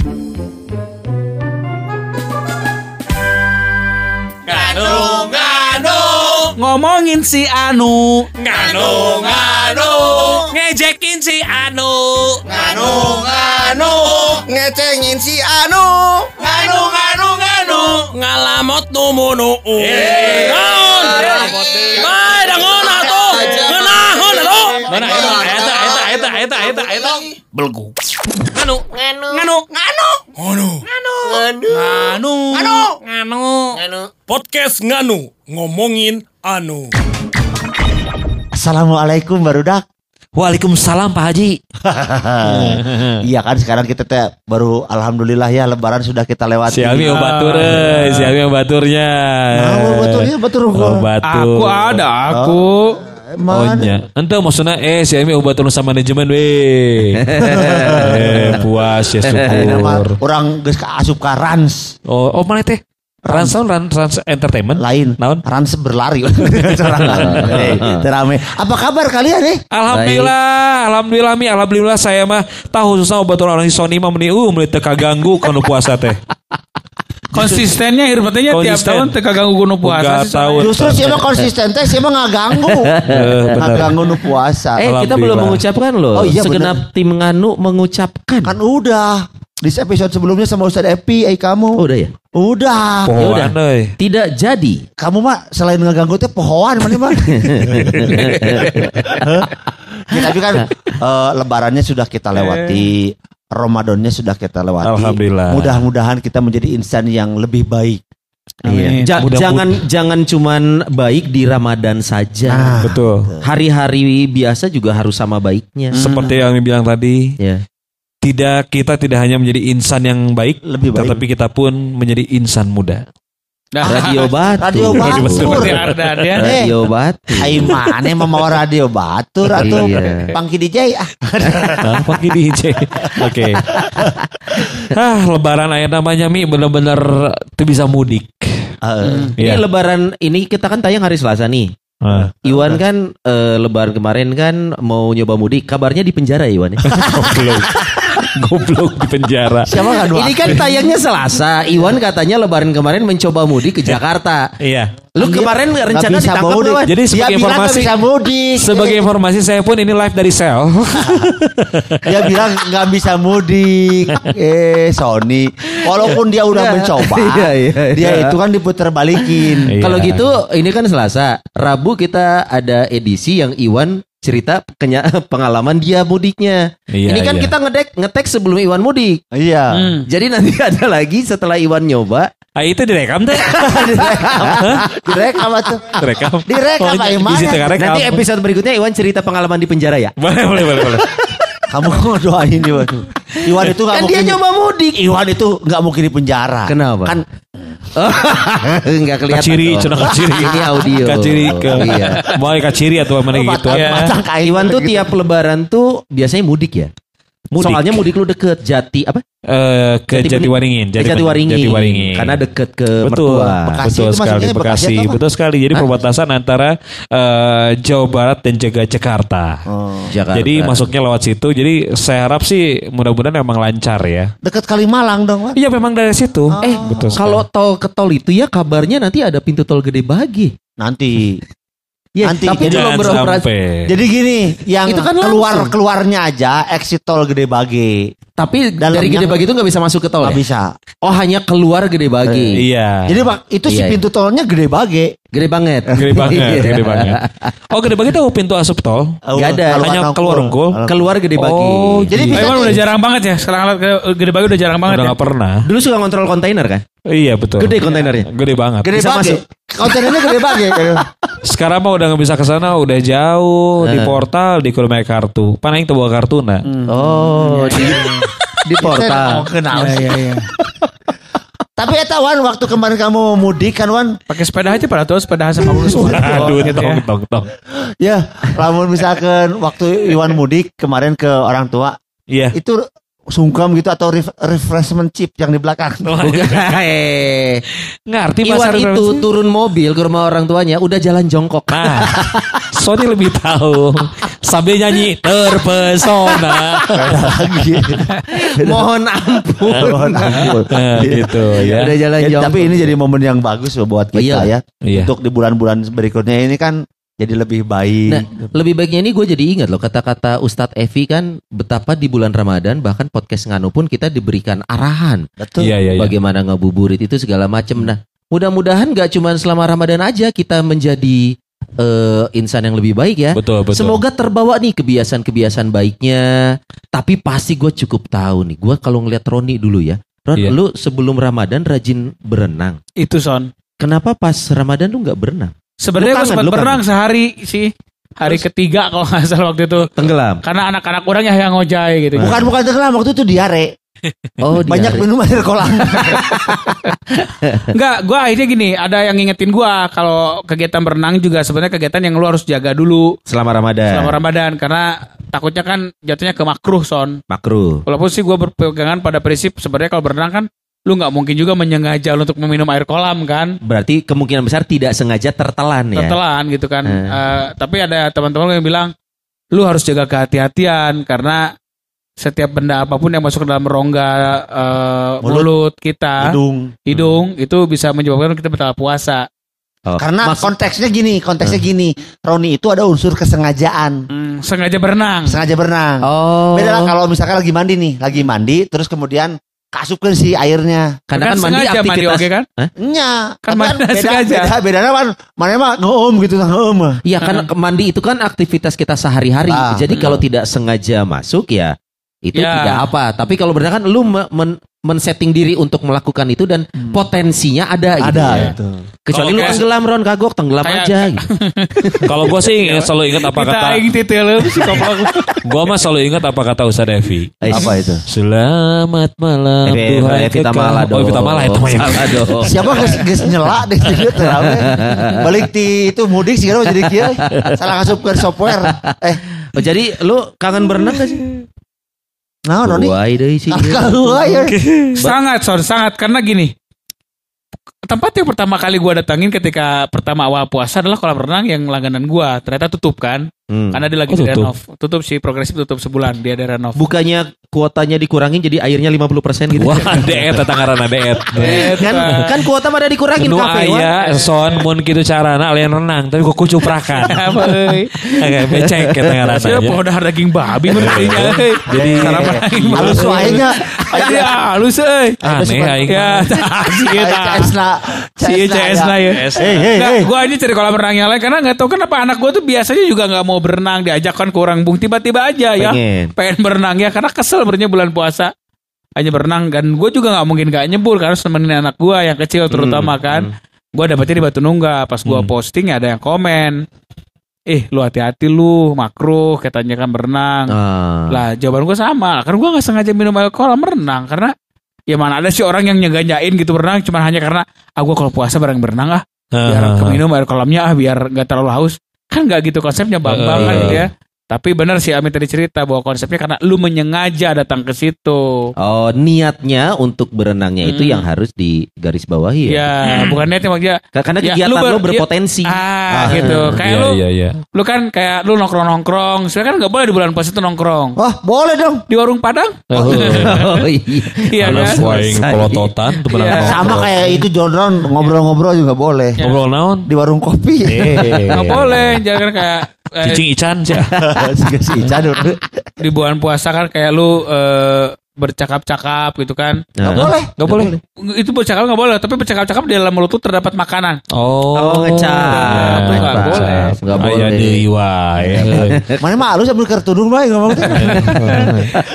Nganu nganu Ngomongin si Anu. Nganu nganu ngejekin si Anu. Nganu nganu ngecengin si Anu. Nganu. Nganu nganu ngalamot numunu naon bae dangon atuh. Ngeunahon atuh. Mana eta eta eta belgu nganu nganu nganu nganu nganu nganu nganu nganu nganu podcast nganu ngomongin anu Assalamualaikum barudak Waalaikumsalam Pak Haji Iya kan sekarang kita teh baru Alhamdulillah ya Lebaran sudah kita lewati Si Ami obatur euy, si Ami obaturnya. Nah, betulnya betul Obatur. Aku ada aku Oh Mana? nya. Ente maksudnya eh si Ami obatur sama manajemen we. eh puas ya syukur. orang geus asup ka Rans Oh, oh mana teh? Rans? Rans, Rans Entertainment? lain Naon? Rans berlari Eh, terame apa kabar kalian nih Alhamdulillah, alhamdulillah mi, alhamdulillah saya mah tahu susah obat orang Sony mah meni uh meni kaganggu kana puasa teh. Konsistennya tiap Konsisten. tahun teka ganggu gunung puasa sih, tahun. justru sih emang konsisten teh sih emang ngaganggu Eh, bener. ngaganggu nu puasa Eh kita belum mengucapkan loh. Oh, iya, Segenap tim Nganu mengucapkan. kan udah di episode sebelumnya sama Ustadz Epi eh kamu Oh, udah ya. udah Ya udah. Pohoan euy. Tidak jadi. kamu mah selain ngeganggu teh pohoan mana mah Ya, tapi kan eh, lebarannya sudah kita lewati Ramadannya sudah kita lewati Alhamdulillah. mudah-mudahan kita menjadi insan yang lebih baik Amin. Ja- Mudah-mudahan- jangan jangan cuman baik di Ramadan saja. Nah. Betul. Hari-hari biasa juga harus sama baiknya. Seperti yang bilang tadi, Ya. tidak kita tidak hanya menjadi insan yang baik, lebih baik tetapi kita pun menjadi insan muda. Dah. Radio Batu. radio batur Seperti Ardan ya. Radio Batu. Hai mana membawa radio batur atau Iya. Pangki DJ ah Nah, pakai DJ. Oke. Ah, lebaran ayat namanya Mi bener-bener tuh bisa mudik. Eh, Ini Iya. lebaran ini kita kan tayang hari Selasa nih. Ah. Iwan kan eh, lebaran kemarin kan mau nyoba mudik. Kabarnya di penjara ya, Iwan. ya? Goblok. Di penjara. siapa dua Ini kan tayangnya Selasa. Iwan katanya lebaran kemarin mencoba mudik ke Jakarta. Iya. Lu kemarin Nggak rencana bisa ditangkap Wan? Jadi dia sebagai nggak informasi bisa mudik sebagai informasi saya pun ini live dari sel. dia bilang nggak bisa mudik eh Sony walaupun dia udah Iya. mencoba Iya, iya, dia iya. itu kan diputar balikin Iya. Kalau gitu ini kan Selasa. Rabu kita ada edisi yang Iwan cerita kenya pengalaman dia mudiknya. Iya, ini kan iya. kita ngedek ngetek sebelum Iwan mudik. iya Hmm. Jadi nanti ada lagi setelah Iwan nyoba. Ah, itu direkam direkam tuh direkam. Direkam, Pak Iman. Nanti episode berikutnya Iwan cerita pengalaman di penjara ya. Boleh, boleh, boleh, boleh. kamu doain Iwan Iwan itu Kan mungkin dia nyoba mudik. Iwan itu nggak mungkin di penjara Kenapa? kan Enggak kelihatan. Kaciri, cenah kaciri. Ini audio. Kaciri ke. Iya. Mau kaciri atau mana gitu. Ya. batang kain Iwan tuh gitu. tiap lebaran tuh biasanya mudik ya. Mudik. Soalnya mudik lu deket Jati apa? Eh, ke Jati- Jatiwaringin. Ke Jatiwaringin. Jatiwaringin. Karena deket ke Betul, mertua. Bekasi betul itu sekali Bekasi Bekasi, apa? betul sekali. Jadi perbatasan antara eh, Jawa Barat dan juga Jakarta. Oh. Jakarta. Jadi masuknya lewat situ. Jadi saya harap sih mudah-mudahan memang lancar ya. dekat Kalimalang dong. Iya memang dari situ. Eh, betul. kalau tol ke tol itu ya kabarnya nanti ada pintu tol gede bagi. nanti Ya, Nanti, tapi jadi belum beroperasi. sampai. jadi gini yang Itu kan keluar langsung. keluarnya aja exit tol gede bage Tapi Dalamnya- dari gede bagi itu nggak bisa masuk ke tol. nggak ya? bisa Oh, hanya keluar gede bagi. Iya. jadi pak itu si Iya, iya. pintu tolnya gede bage Gede banget. Gede banget, Iya. gede banget. Oh gede banget itu pintu asup tol. Nggak ada. Hanya keluar unggul. Keluar gede bagi. Oh, Jadi bisa udah jarang banget ya. Sekarang gede bagi udah jarang banget Udah ya. gak pernah. Dulu suka ngontrol kontainer kan? Iya betul. Gede kontainernya. Gede banget. gede Bisa masuk. kontainernya gede bage Sekarang mah udah nggak bisa ke sana, udah jauh di portal di kudu make kartu. Pan aing teu bawa kartu nah. Oh, di di portal. kenal Iya iya iya. tapi eta Wan waktu kemarin kamu mudik kan Wan Pakai sepeda aja pada tuh sepeda sama lulus. Aduh, gitu tong, ya. tong, tong. ya lamun misalkan waktu Iwan mudik kemarin ke orang tua Iya. itu sungkem gitu atau ref- refreshment chip yang di belakang. Eh, Ngerti Iwan itu turun mobil ke rumah orang tuanya udah jalan jongkok. Nah, Sony lebih tahu. Sambil nyanyi terpesona. lagi. Mohon ampun. Mohon ampun. Nah, gitu ya. Udah jalan Ya, jongkok. tapi ini jadi momen yang bagus buat kita Iya. ya. Iya. Untuk di bulan-bulan berikutnya ini kan jadi lebih baik. Nah, lebih baiknya ini gue jadi ingat loh kata-kata Ustadz Evi kan betapa di bulan Ramadan bahkan podcast Nganu pun kita diberikan arahan Betul. Iya, iya, iya. bagaimana ngabuburit itu segala macam. Nah, mudah-mudahan gak cuma selama Ramadan aja kita menjadi eh, insan yang lebih baik ya. Betul, betul. Semoga terbawa nih kebiasaan-kebiasaan baiknya. Tapi pasti gue cukup tahu nih. Gue kalau ngeliat Roni dulu ya. Ron, Iya. lu sebelum Ramadan rajin berenang. Itu son. Kenapa pas Ramadan lu nggak berenang? Sebenarnya gue sempat berenang sehari sih. Hari ketiga kalau nggak salah waktu itu. Tenggelam. Karena anak-anak orang ya yang ngojai gitu. Bukan bukan tenggelam waktu itu diare. Oh, Banyak diare. minum air kolam. Enggak, gue akhirnya gini, ada yang ngingetin gue kalau kegiatan berenang juga sebenarnya kegiatan yang lu harus jaga dulu selama Ramadan. selama Ramadan karena takutnya kan jatuhnya ke makruh son. Makruh. Walaupun sih gue berpegangan pada prinsip sebenarnya kalau berenang kan lu nggak mungkin juga menyengaja lu untuk meminum air kolam kan. Berarti kemungkinan besar tidak sengaja tertelan ya. Tertelan gitu kan. Eh. Eh, tapi ada teman-teman yang bilang lu harus jaga kehati-hatian karena setiap benda apa pun yang masuk ke dalam rongga eh, Mulut. mulut, kita, Hidung. hidung itu bisa menyebabkan kita batal puasa. Oh, Karena maksud- konteksnya gini, konteksnya gini. Roni itu ada unsur kesengajaan. Hmm, sengaja berenang. Sengaja berenang. Oh. Beda lah kalau misalkan lagi mandi nih, lagi mandi terus kemudian kasupkan si airnya. karena kan mandi sengaja mandi aktivitas. oke kan? Nya, Kan tapi mandi beda, sengaja. beda, bedanya kan mana mah ngeum gitu ngeum. Iya kan mandi itu kan aktivitas kita sehari-hari. Ah, Jadi kalau tidak sengaja masuk ya itu Ya. tidak apa. Tapi kalau berenang kan lu me- men- men-setting diri untuk melakukan itu dan potensinya ada gitu. Ada ya. itu. Kecuali lu tenggelam Ron kagok tenggelam Kayak- aja gitu. Kalau gue sih selalu ingat apa Kita kata gue mah selalu ingat apa kata Ustaz Evi. Apa itu? Selamat malam Evi- Tuhan Evi kekal. Tamala Oh Evi Tamala itu mah ya. Dong. Siapa geus geus nyela deh gitu terawih. Balik ti itu mudik sih kan jadi kieu. Salah ngasupkeun software. Eh, Oh, jadi lu kangen berenang gak sih? Nah Roni. Wah, deui sih. Ya. sangat son, sangat karena gini. Tempat yang pertama kali gua datangin ketika pertama awal puasa adalah kolam renang yang langganan gua. Ternyata tutup kan. Hmm. Karena dia lagi Oh, tutup. direnov. Tutup sih progresif tutup sebulan dia ada renov. Bukannya kuotanya dikurangin jadi airnya 50% gitu. Wah deet tetanggaran deet. kan kan kuota pada dikurangin Nu kafe Wan. aya son mun kitu carana alian renang tapi kok kucuprakan. Agak becek ke tengah Saya rananya. mau dahar daging babi menurutnya. Jadi sarapan aing mah. Halus wae nya. Aja halus euy. aneh aing. Ya, si eta. Si CS na ya. Hei hei gue aja cari kolam renang yang lain karena nggak tahu kenapa anak gue tuh biasanya juga nggak mau berenang diajak kan ke orang bung. Tiba-tiba aja ya Pengen. pengen berenang ya karena kesel sebenarnya bulan puasa. Hanya berenang dan gue juga nggak mungkin nggak nyebur karena harus nemenin anak gue yang kecil terutama kan. gue dapetnya di Batu Nungga pas gue posting ada yang komen eh lu hati-hati lu makruh katanya kan berenang. Ah. lah jawaban gue sama karena gue nggak sengaja minum air kolam berenang karena ya mana ada sih orang yang nyeganyain gitu berenang cuma hanya karena ah gue kalau puasa bareng berenang ah biar keminum air kolamnya ah biar nggak terlalu haus kan nggak gitu konsepnya bang bang kan ya tapi benar sih Amit tadi cerita bahwa konsepnya karena lu menyengaja datang ke situ Oh, niatnya untuk berenangnya itu Hmm. yang harus digarisbawahi ya. ya bukan niatnya maksudnya Ka- Karena Ya, kegiatan lu ber- lo berpotensi. ah, gitu kayak Iya lu iya iya. lu kan kayak lu nongkrong nongkrong sebenarnya kan nggak boleh di bulan puasa itu nongkrong Wah, boleh dong. di warung padang Oh iya. iya Alas kan pelototan tuh Iya. benar. Sama kayak itu Jondron ngobrol-ngobrol juga boleh. Ngobrol naon? Di warung kopi. nggak boleh jangan kayak eh, Cicing ican sih. si Ican dulu. di bulan puasa kan kayak lu eh, bercakap-cakap gitu kan Nggak boleh. Gak boleh. itu bercakap nggak boleh tapi bercakap-cakap di dalam mulut tuh terdapat makanan Oh, Oh, ngecap. Nggak boleh. Nggak boleh. deui wae. Mana mah halus ambil kertudung bae ngomong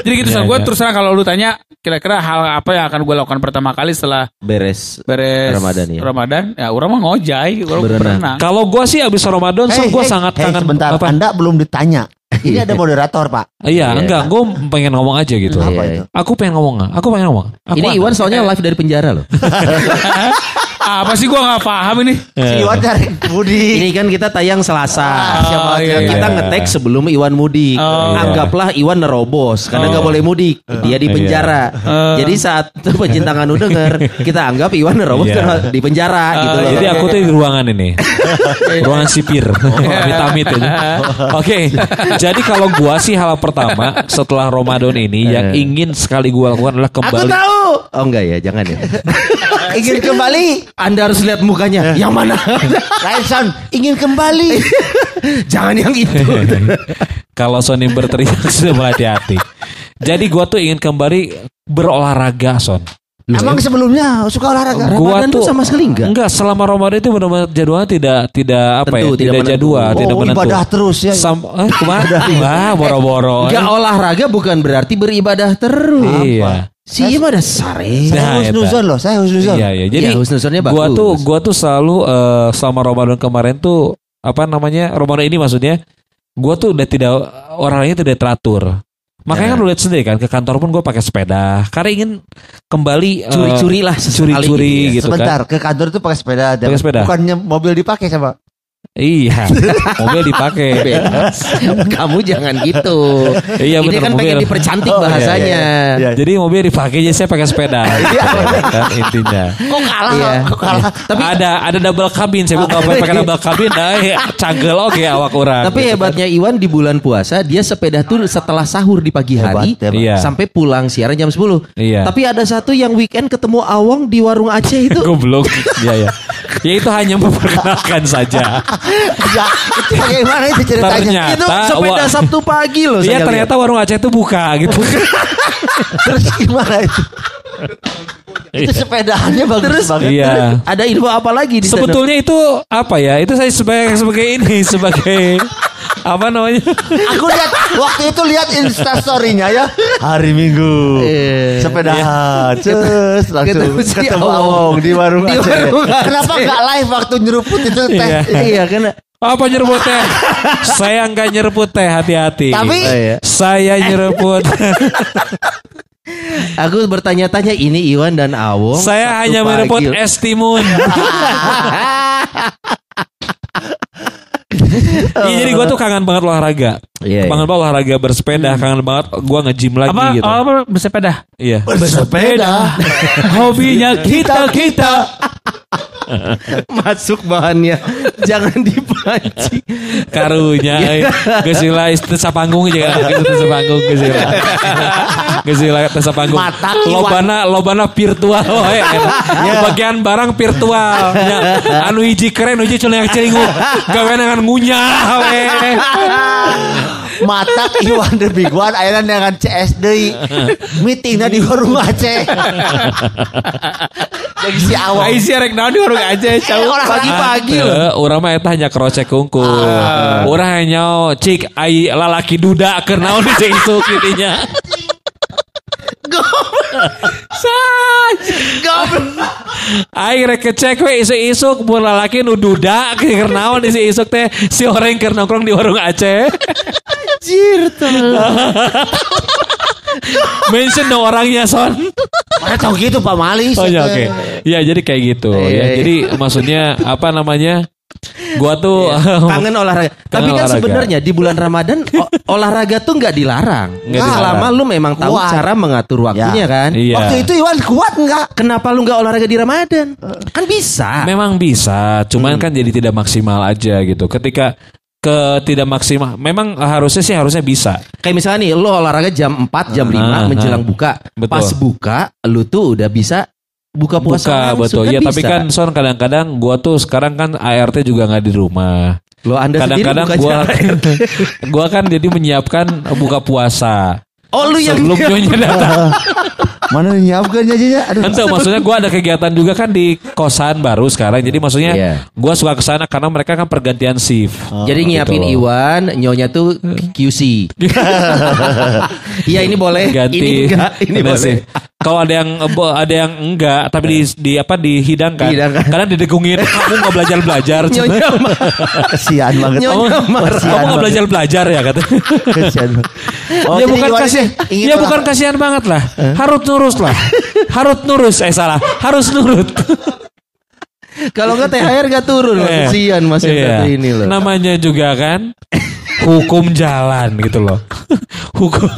jadi gitu Iya, so gue iya. terus terang kalau lu tanya kira-kira hal apa yang akan gue lakukan pertama kali setelah Beres. beres Ramadan ya? Ramadan ya orang mah ngojai Berenang. berenang Kalau gua sih abis Ramadan, so hei, sangat kangen. sebentar, Apa? Anda belum ditanya. Ini ada moderator, Pak. Iya, Iya. enggak. Gue pengen ngomong aja gitu. Apa Iya, itu? Aku pengen ngomong. Aku pengen ngomong. Aku Ini anak. Iwan soalnya live dari penjara loh. Apa sih gua nggak paham ini? Si Iwan cari mudik. Ini kan kita tayang Selasa. Oh, iya, iya. Kita ngetek sebelum Iwan mudik. Oh. Anggaplah Iwan nerobos karena nggak boleh mudik. Dia di penjara. Jadi saat pencintaan nu denger, kita anggap Iwan nerobos Iya. karena di penjara gitu loh. Jadi aku tuh di ruangan ini. ruangan sipir. Amit-amit ini. Oke. Jadi kalau gua sih hal pertama setelah Ramadan ini yang ingin sekali gua lakukan adalah Aku kembali tahu. Oh enggak ya, jangan ya. Ingin kembali. Anda harus lihat mukanya. Yang mana? Lain son, ingin kembali. jangan yang itu. kalau Sony berteriak sudah mulai hati-hati. Jadi gua tuh ingin kembali berolahraga Son. Emang sebelumnya suka olahraga? Gua Ramadan tuh tuh sama sekali enggak? Enggak, selama Ramadan itu benar-benar jadwalnya tidak tidak apa Tentu, ya, tidak tidak, jadwal, Oh, tidak menentu. ibadah terus ya. Sam, eh, ke mana? Wah, boro-boro. Enggak olahraga bukan berarti beribadah terus. Iya. Si Ima ada sare. Saya Nah, husnuzon loh, saya husnuzon. Iya, iya. Jadi Iya, husnuzonnya gua bagus. tuh gua tuh selalu eh, selama Ramadan kemarin tuh apa namanya? Ramadan ini maksudnya gua tuh udah tidak orangnya tidak teratur. Makanya kan lu lihat sendiri kan ke kantor pun gue pakai sepeda karena ingin kembali eh, Curi-curi lah sesekali curi-curi gitu ya. gitu Sebentar, kan. ke kantor itu pakai sepeda. Pakai sepeda. Bukannya mobil dipakai sama. Iya, mobil dipakai. Kamu jangan gitu. Iya, Ini bener, kan mobil. pengen dipercantik Oh, iya, bahasanya. iya, Jadi mobil dipakai jadi saya pakai sepeda. kan intinya. Kok kalah? Iya. Kok kalah? Tapi ada ada double cabin, saya bukan pakai double cabin, nah cagel oke awak orang. Tapi hebatnya Iwan di bulan puasa dia sepeda tuh setelah sahur di pagi hari hebat. Iya. sampai pulang siaran jam 10. Iya. Tapi ada satu yang weekend ketemu Awong di warung Aceh itu. Goblok. Iya ya. Ya itu hanya memperkenalkan saja. Ya, itu bagaimana itu ceritanya? itu Ternyata sepeda wa- Sabtu pagi loh Iya ternyata warung Aceh itu buka gitu. Terus gimana itu? itu sepedaannya bagus Terus- banget. Iya. lihat. Ada info apa lagi di sana? Sebetulnya itu apa ya? Itu saya sebagai sebagai ini sebagai apa namanya? Aku lihat waktu itu lihat instastorynya ya hari Minggu Eh, sepedahan terus langsung Ketemu si ketemu Awong. Awong di warung Di warung Aceh. Kenapa nggak live waktu nyeruput itu teh? Iya. Iya karena Apa nyeruput teh? Saya enggak nyeruput teh, hati-hati. Tapi Oh, iya. saya nyeruput. aku bertanya-tanya ini Iwan dan Awong. saya hanya pagi. menyeruput es timun. Iya jadi gue tuh kangen banget olahraga. Iya, kangen banget olahraga bersepeda, kangen banget gue nge-gym lagi Apa, gitu. apa bersepeda? Iya. bersepeda Hobinya kita kita. Masuk bahannya. Jangan dipancing. Karunya Gesila tesa panggung aja gitu tesa panggung Gesila. Gesila tesa panggung. Mata. Lobana lobana virtual we. Bagian barang virtual. Ya, anu hiji keren hiji yang celingu. Gawe dengan ngunyah we. mata Iwan the Big One akhirnya dengan CSD meetingnya di warung Aceh jadi si Awong Ai rek naon di warung aja cau. Pagi-pagi loh. Eh, Urang mah eta hanya krocek kungkul. Urang hanya cik ai lalaki duda keur naon di isuk intinya. Aing rek kecek we isuk-isuk mun lalaki nu duda keur naon isi isuk teh si orang keur nongkrong di warung Aceh. Anjir tuh. Mention dong orangnya son. mana tahu gitu Pak Mali Oh ya oke. Ya jadi kayak gitu Iya, ya. iya. Jadi maksudnya apa namanya? Gua tuh Kangen olahraga. Tapi kan olahraga. sebenarnya di bulan Ramadan olahraga tuh nggak dilarang. Nggak Selama dilarang. lu memang tahu Kuat. cara mengatur waktunya Ya. kan. Iya. waktu itu Iwan kuat nggak Kenapa lu nggak olahraga di Ramadan? Kan bisa. Memang bisa, Hmm. cuman kan jadi tidak maksimal aja gitu. Ketika ke tidak maksimal, memang harusnya sih harusnya bisa. Kayak misalnya nih lu olahraga jam 4, jam 5 Ah, menjelang ah. buka. Betul. Pas buka lu tuh udah bisa buka puasa Buka langsung, betul. kan ya tapi bisa. kan son kadang-kadang gua tuh sekarang kan ART juga nggak di rumah. Lo Anda Kadang-kadang gua gua kan jadi menyiapkan buka puasa. Oh lu yang Sebelum nyonya datang. mana nyiapkan aja aduh Kan tuh, maksudnya gua ada kegiatan juga kan di kosan baru sekarang. Jadi maksudnya Iya. gua suka ke sana karena mereka kan pergantian shift. Jadi nyiapin Gitu. Iwan, nyonya tuh QC. Iya ini boleh, ganti ini enggak, ini Bener boleh. sih. Kalau ada yang ada yang enggak tapi di, di apa dihidangkan. Dihidangkan. Karena didegungin kamu nggak belajar belajar. Nyonya kesian banget Nyonya kamu nggak belajar belajar ya kata. kesian banget. Oh, ya bukan kasihan. Ya bukan kasihan banget lah. Harus nurus lah. Harus nurus. Eh salah. Harus nurut. Kalau enggak THR enggak turun. Iya. Kesian Mas yang Iya. ini loh. Namanya juga kan hukum jalan gitu loh. hukum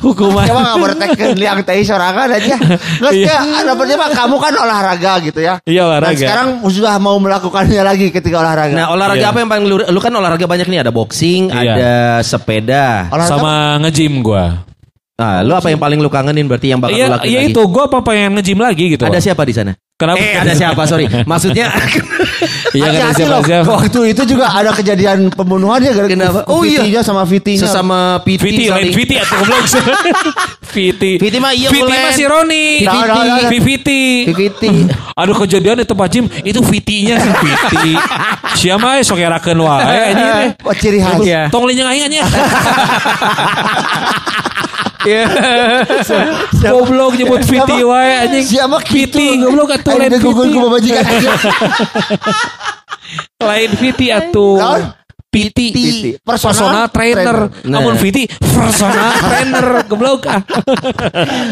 hukuman. Coba nggak bertekan liang teh sorangan aja. Nggak Iya. ya, dapatnya mah kamu kan olahraga gitu ya. Iya Dan olahraga. sekarang sudah mau melakukannya lagi ketika olahraga. Nah, olahraga Iya. apa yang paling lu, lu kan olahraga banyak nih ada boxing, Iya. ada sepeda. olahraga sama nge-gym gua. Nah, lu apa yang paling lu kangenin berarti yang bakal lu Iya, lakuin iya lagi? itu gua apa pengen nge-gym lagi gitu. Ada siapa di sana? Kenapa? Eh, ada siapa? Sorry. Maksudnya Iya kan ada siapa loh. siapa. Waktu itu juga ada kejadian pembunuhan ya gara Kenapa? Oh Oh iya. iya sama Vitinya. sesama PT Viti lain Viti atau goblok. Viti. Viti mah iya Viti mah si Roni. Nah. Viti. Viti. Aduh kejadian itu Pak Jim itu Vitinya si Viti. Siapa ya sok erakeun wae anjing teh. Oh, ciri khas. Iya. Tong linyang aing anjing. Iya. Goblok nyebut Viti wae anjing. Siapa Viti goblok atuh lain gugun ku Viti. pemajikan aja. Lain Viti atuh. Viti. Viti. Personal, Personal trainer. trainer. Nah. Namun Viti personal trainer goblok ah.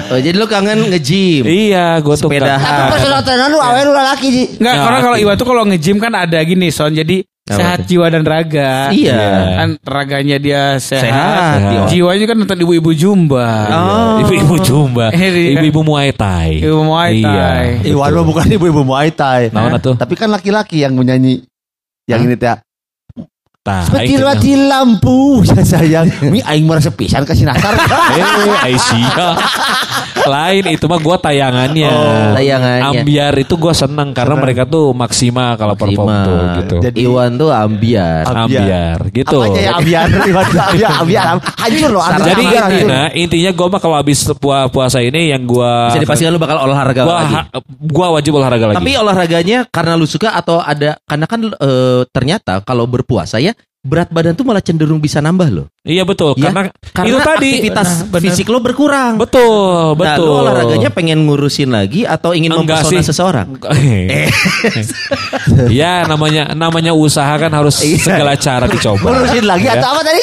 Oh, jadi lu kangen nge-gym. Iya, gua tuh Sepedahan. Tapi personal trainer lu awe lu laki sih. Enggak, karena kalau. Iwan tuh kalau nge-gym kan ada gini, Son. Jadi sehat jiwa dan raga. Iya. Kan raganya dia sehat. Sehat. Sehat. Jiwanya kan nonton ibu-ibu jumba. Oh. Ibu-ibu jumba. Iya. Ibu-ibu Muay Thai. Ibu Muay Thai. Iya. Iwan mah bukan ibu-ibu Muay Thai. Naon atuh? Tapi kan laki-laki yang menyanyi yang ini teh. Tah, Seperti aing teh- mati lampu ya sayang. Mi aing merasa pisan kasih nasar. Eh, Aisyah. Lain itu mah gua tayangannya. Oh, tayangannya. Ambiar itu gua seneng karena mereka tuh maksimal kalau perform tuh gitu. Jadi- Iwan tuh ambiar. Ambiar gitu. Apanya ya abiar Iwan abiar abiar hancur loh. Abiar, Jadi hancur. intinya, intinya gua mah kalau habis pua- puasa ini yang gua Bisa dipastikan lu bakal olahraga gua, lagi. gua wajib olahraga lagi. Tapi olahraganya karena lu suka atau ada karena kan eh, ternyata kalau berpuasa ya berat badan tuh malah cenderung bisa nambah loh. iya betul Ya, karena, Karena itu tadi aktivitas Nah, bener. fisik lo berkurang. betul Nah, betul. lu olahraganya pengen ngurusin lagi atau ingin Enggak mempesona sih. seseorang? ya namanya namanya usaha kan harus Iya. segala cara dicoba. Ngurusin lagi Ya. atau apa tadi?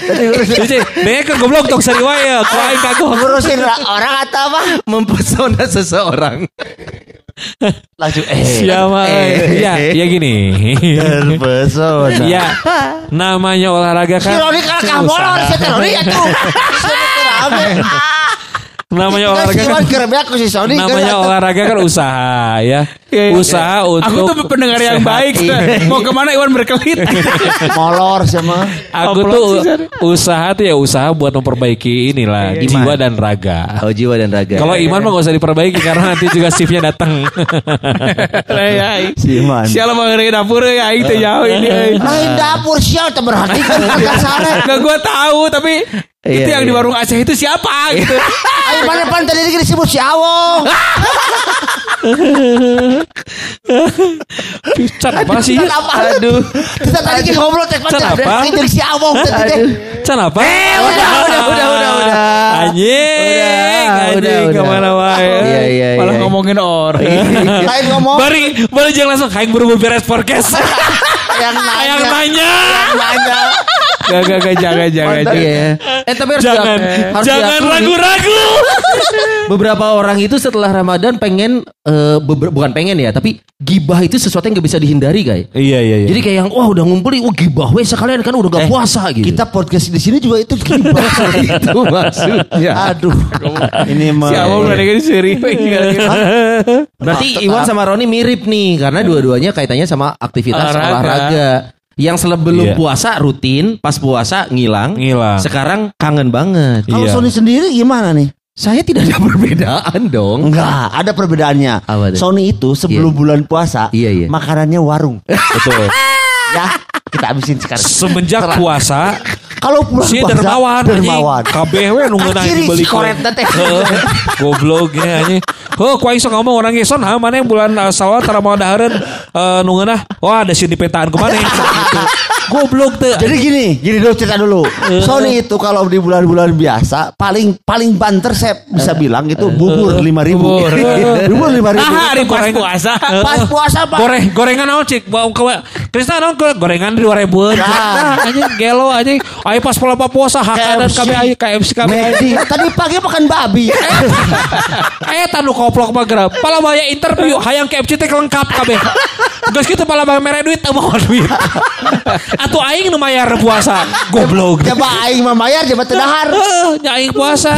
Tadi ngurusin Jadi, dia ke goblok tong sari wae ya. Ku aing kagok. ngurusin orang atau apa? Mempesona seseorang. Langsung eh. Siapa? eh, Ya, ya gini. Terpesona. Ya, namanya olahraga kan. Kan kamu orang tuh. Namanya Kan si olahraga kan. aku si Sony. Namanya olahraga kan usaha ya. Iya, iya. Usaha Aku untuk tuh pendengar yang baik. Mau ke mana Iwan berkelit? molor sama. Aku tuh sih, usaha tuh ya usaha buat memperbaiki inilah Iya. jiwa Iman. dan raga. Oh jiwa dan raga. Kalau iman mah gak usah diperbaiki karena nanti juga shiftnya datang. Si Iman. Sial mau ngeri dapur ya aing teh jauh ini. aing. Lain dapur sial terberhati kan kan sare. Nggak gue tahu tapi Iya, itu yang di iya. warung Aceh itu siapa gitu. Ayo mana pan tadi disebut si Awong. Can apa sih? Apa? Aduh. Kita tadi kita ngobrol teh Can apa? Jeung si Awong tadi teh. Can apa? Eh, udah, udah, udah, udah, udah. Anjing, Udah, anjing ke mana wae. Iya, iya, Malah iya. ngomongin orang. Lain ngomong Bari, bari jangan langsung kayak buru-buru beres podcast. yang Yang nanya. nanya. Nanya. Gak gak gak jangan jangan. jangan. Iya. Eh tapi harus Jangan, diak- harus jangan ragu-ragu. Beberapa orang itu setelah Ramadan pengen eh, beber- bukan pengen ya, tapi gibah itu sesuatu yang gak bisa dihindari, guys. Iya, iya, iya. Jadi kayak yang wah udah ngumpulin, wah gibah weh sekalian kan udah gak Eh, puasa gitu. Kita podcast di sini juga itu gibah. itu maksudnya. Aduh. Ini mah. Si Awang udah dengerin seri. Berarti Iwan sama Roni mirip nih karena dua-duanya kaitannya sama aktivitas Olahraga. olahraga. Yang sebelum Iya. puasa rutin, pas puasa ngilang. Ngilang. Sekarang kangen banget. Kalau Iya. Sony sendiri gimana nih? Saya tidak ada perbedaan dong. Enggak, ada perbedaannya. Apa tuh? Sony itu sebelum Iya. bulan puasa, Iya, iya. makanannya warung. Betul. ya, kita habisin sekarang. Semenjak puasa, Kalau bulan si puasa, dermawan dermawan. anjing. Kabeh we nu ngeunah Ciri beli si koret teh. Gobloknya anjing. Ku aing sok ngomong orang geson ha mana yang bulan uh, Sawal tara mau dahareun uh, nu ngeunah. Wah, ada sini petaan ku maneh. Gitu. Goblok tuh. Jadi gini, gini dulu cerita dulu. Sony itu kalau di bulan-bulan biasa paling paling banter saya bisa bilang itu bubur lima ribu. Bubur. Lima ribu. Ah, hari pas puasa. Pas puasa pak. Goreng, gorengan naon cik? Bau ke Krisna naon ke gorengan di 2000 ribuan. Nah, anjing gelo anjing. Ayo pas pola puasa hak dan KFC. KB ayo KFC KB. Medi. Tadi pagi makan babi. Ayo tanu koplok mah geura. Pala baya interview hayang KFC teh lengkap kabeh. Geus kitu pala baya mere duit teu mau duit. Atuh aing nu mayar puasa. Goblok. Coba aing mamayar coba tedahar. Heeh, nya aing puasa.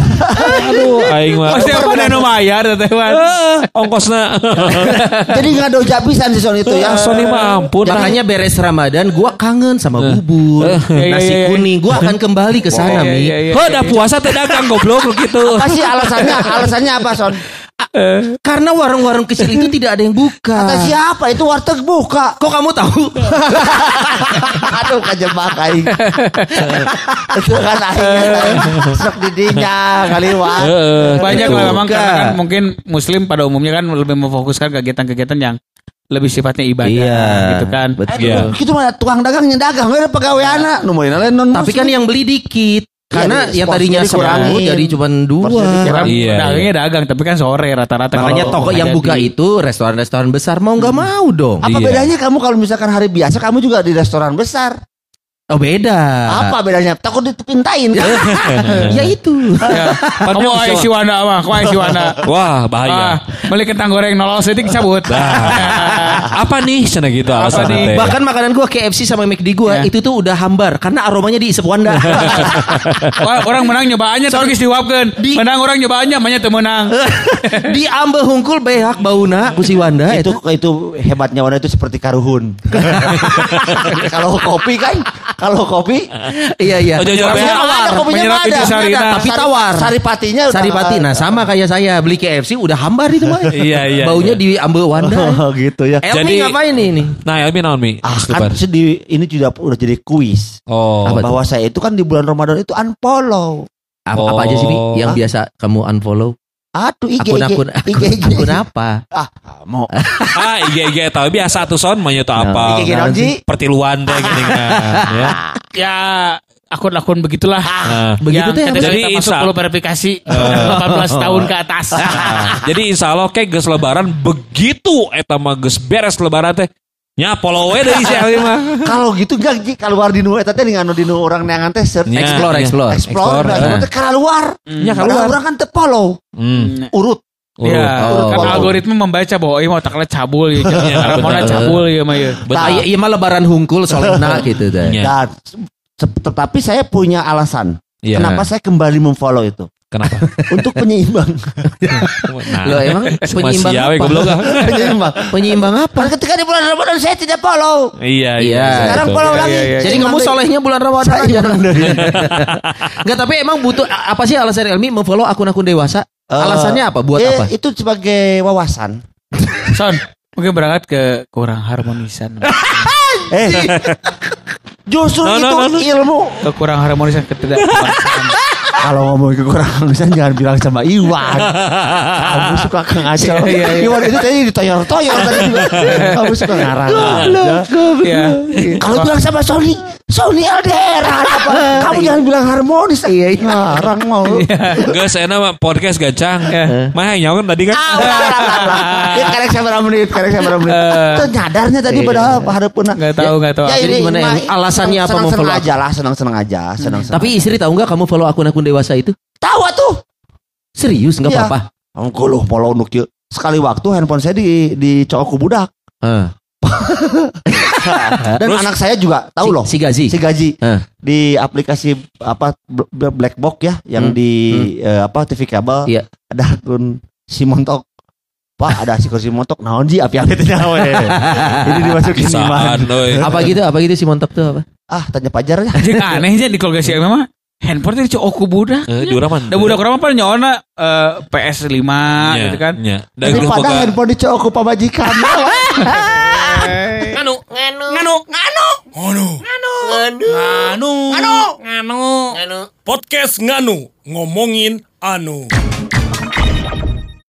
Aduh, aing mah. Pasti apa anu mayar teh Wan. Heeh, ongkosna. Jadi nggak ada jabisan si Sony itu ya. Sony mah ampun. Makanya beres Ramadan gua kangen sama bubur, Iya, nasi iya, iya. kuning. Gua akan kembali ke sana, Mi. Heh, udah puasa teh dagang goblok gitu. Apa sih alasannya? Alasannya apa Son? Karena warung-warung kecil itu tidak ada yang buka. Kata siapa itu warteg buka. Kok kamu tahu? Aduh kejebak aing. Itu kan aing sok didinya kali wah. Heeh. Banyak lah memang karena kan mungkin muslim pada umumnya kan lebih memfokuskan kegiatan-kegiatan yang lebih sifatnya ibadah Iya. gitu kan. Betul. Iya. Itu mah tukang dagangnya dagang, we pegawaiana. Nu moalina lain non. Tapi kan yang beli dikit. Karena Iya, yang tadinya dikurangin. jadi cuma Porsinya dua. Ya Iya, dagangnya dagang tapi kan sore rata-rata. Makanya toko yang buka di- itu restoran-restoran besar mau nggak mau dong. apa Iya. bedanya kamu kalau misalkan hari biasa kamu juga di restoran besar? Oh beda. Apa bedanya? Takut dipintain kan? ya itu. Ya. Kamu ayah si Wanda mah, kamu ayah si Wanda. Wah, bahaya. Ah, beli kentang goreng nolol setik cabut. Apa nih sana gitu alasan nih? Bahkan makanan gua KFC sama McD gua Ya. itu tuh udah hambar karena aromanya diisep Wanda. Wah, orang menang nyobaannya tapi geus diwapkeun. Di- Menang orang nyobaannya banyak teu menang. Di ambe hungkul beak bauna ku si Wanda itu itu. itu hebatnya warna itu seperti karuhun. kalau kopi kan, kalau kopi Iya iya. Oh, Kopinya beak. tawar. ada kopinya menyerap mah ada. Tapi sari- tawar. Saripatinya Saripati. Nah sama kayak saya beli KFC udah hambar itu mah. Iya, iya, Baunya iya. di ambe Wanda. Oh, gitu ya. Elmi Jadi- ngapain nih ini? Nah, Elmi naon Mi? Ah, kan sedih, ini juga udah jadi kuis. Oh. Bahwa saya itu kan di bulan Ramadan itu unfollow. Apa, apa aja sih Mi Oh. yang biasa kamu unfollow? Aduh, IG, Akun-akun IG, akun, IG. akun apa? Ah, mau. Ah, iya iya tahu biasa tuh son mah itu apa? IG naon sih? Pertiluan teh gini kan. Ya. ya akun-akun begitulah. Nah, Begitu apa? kita Jadi masuk insya- perlu verifikasi 18 tahun ke atas. Nah, jadi insya Allah kayak geus lebaran begitu eta mah geus beres lebaran teh. Nya follow we deui si Elmi mah. Kalau gitu enggak Ji, keluar di nu eta teh dengan di nu orang neangan teh search Explore, explore. explore, explore, explore eh. teh keluar. Orang keluar. orang kan teu follow, Hmm. urut. Ya, Oh. kan algoritma membaca bahwa ini mau taklah cabul ya. Iya, Mau betul. cabul ya mah ya. Nah, iya, iya mah lebaran hungkul solehna gitu teh. Iya. Dan tetapi saya punya alasan. Iya. Kenapa saya kembali memfollow itu? Kenapa? Untuk penyeimbang. Nah, Loh emang penyeimbang apa? goblok penyeimbang. Penyeimbang apa? Kan ketika di bulan Ramadan saya tidak follow. Iya, Iya. Sekarang betul. follow Iya, lagi. iya, iya. Jadi kamu solehnya bulan Ramadan aja. Enggak, tapi emang butuh apa sih alasan Elmi memfollow akun-akun dewasa? Eh, Alasannya apa? Buat eh, apa? Itu sebagai wawasan. Son, mungkin berangkat ke kurang harmonisan. Eh, justru No, no, itu no, no. ilmu. ke kurang harmonisan ketidakpuasan. Kalau ngomong kekurangan bisa jangan bilang sama Iwan. Kamu suka Kang Acel. Iya, iya. Iwan itu tadi ditoyor-toyor tadi juga. Kamu suka ngarang. Iya. Kalau bilang sama Sony, Sony LDR apa? Kamu jangan bilang harmonis. Iya, ngarang mau. Geus enak mah podcast gacang. Iya. Mah nyawa kan tadi kan. Ah. Ya, karek sabar menit, karek sabar menit. Eh. Itu nyadarnya tadi padahal hareupeun. Nggak tahu, nggak tahu. Ya, Jadi ini gimana, mah yang alasannya apa senang-senang memfollow aja lah, senang-senang aja, senang-senang. Tapi istri tahu nggak kamu follow akun-akun dewasa itu? tahu tuh. Serius nggak Iya. apa-apa? Engko loh follow nu kieu. Sekali waktu handphone saya di di ku budak. Eh. Dan Terus? anak saya juga tahu Si- loh. Si Gazi. Si gaji Eh. di aplikasi apa bl- bl- black box ya yang Hmm. di eh, apa TV kabel Iya. ada akun si montok Pak ada si kursi montok naon ji api api teh we. Ini dimasukin iman. euy. Apa gitu? Apa gitu si Montop tuh apa? Ah tanya pajar ya. Anjing aneh aja di keluarga si Emma mah. Handphone itu oku budak. Eh, di urang mah. Da budak urang mah paling nyawana eh, PS5 Nya, gitu kan. Dan Daripada handphone dicok ku pamajikan. Nganu, nganu, nganu, nganu, nganu, nganu, nganu, nganu, nganu, podcast nganu ngomongin anu.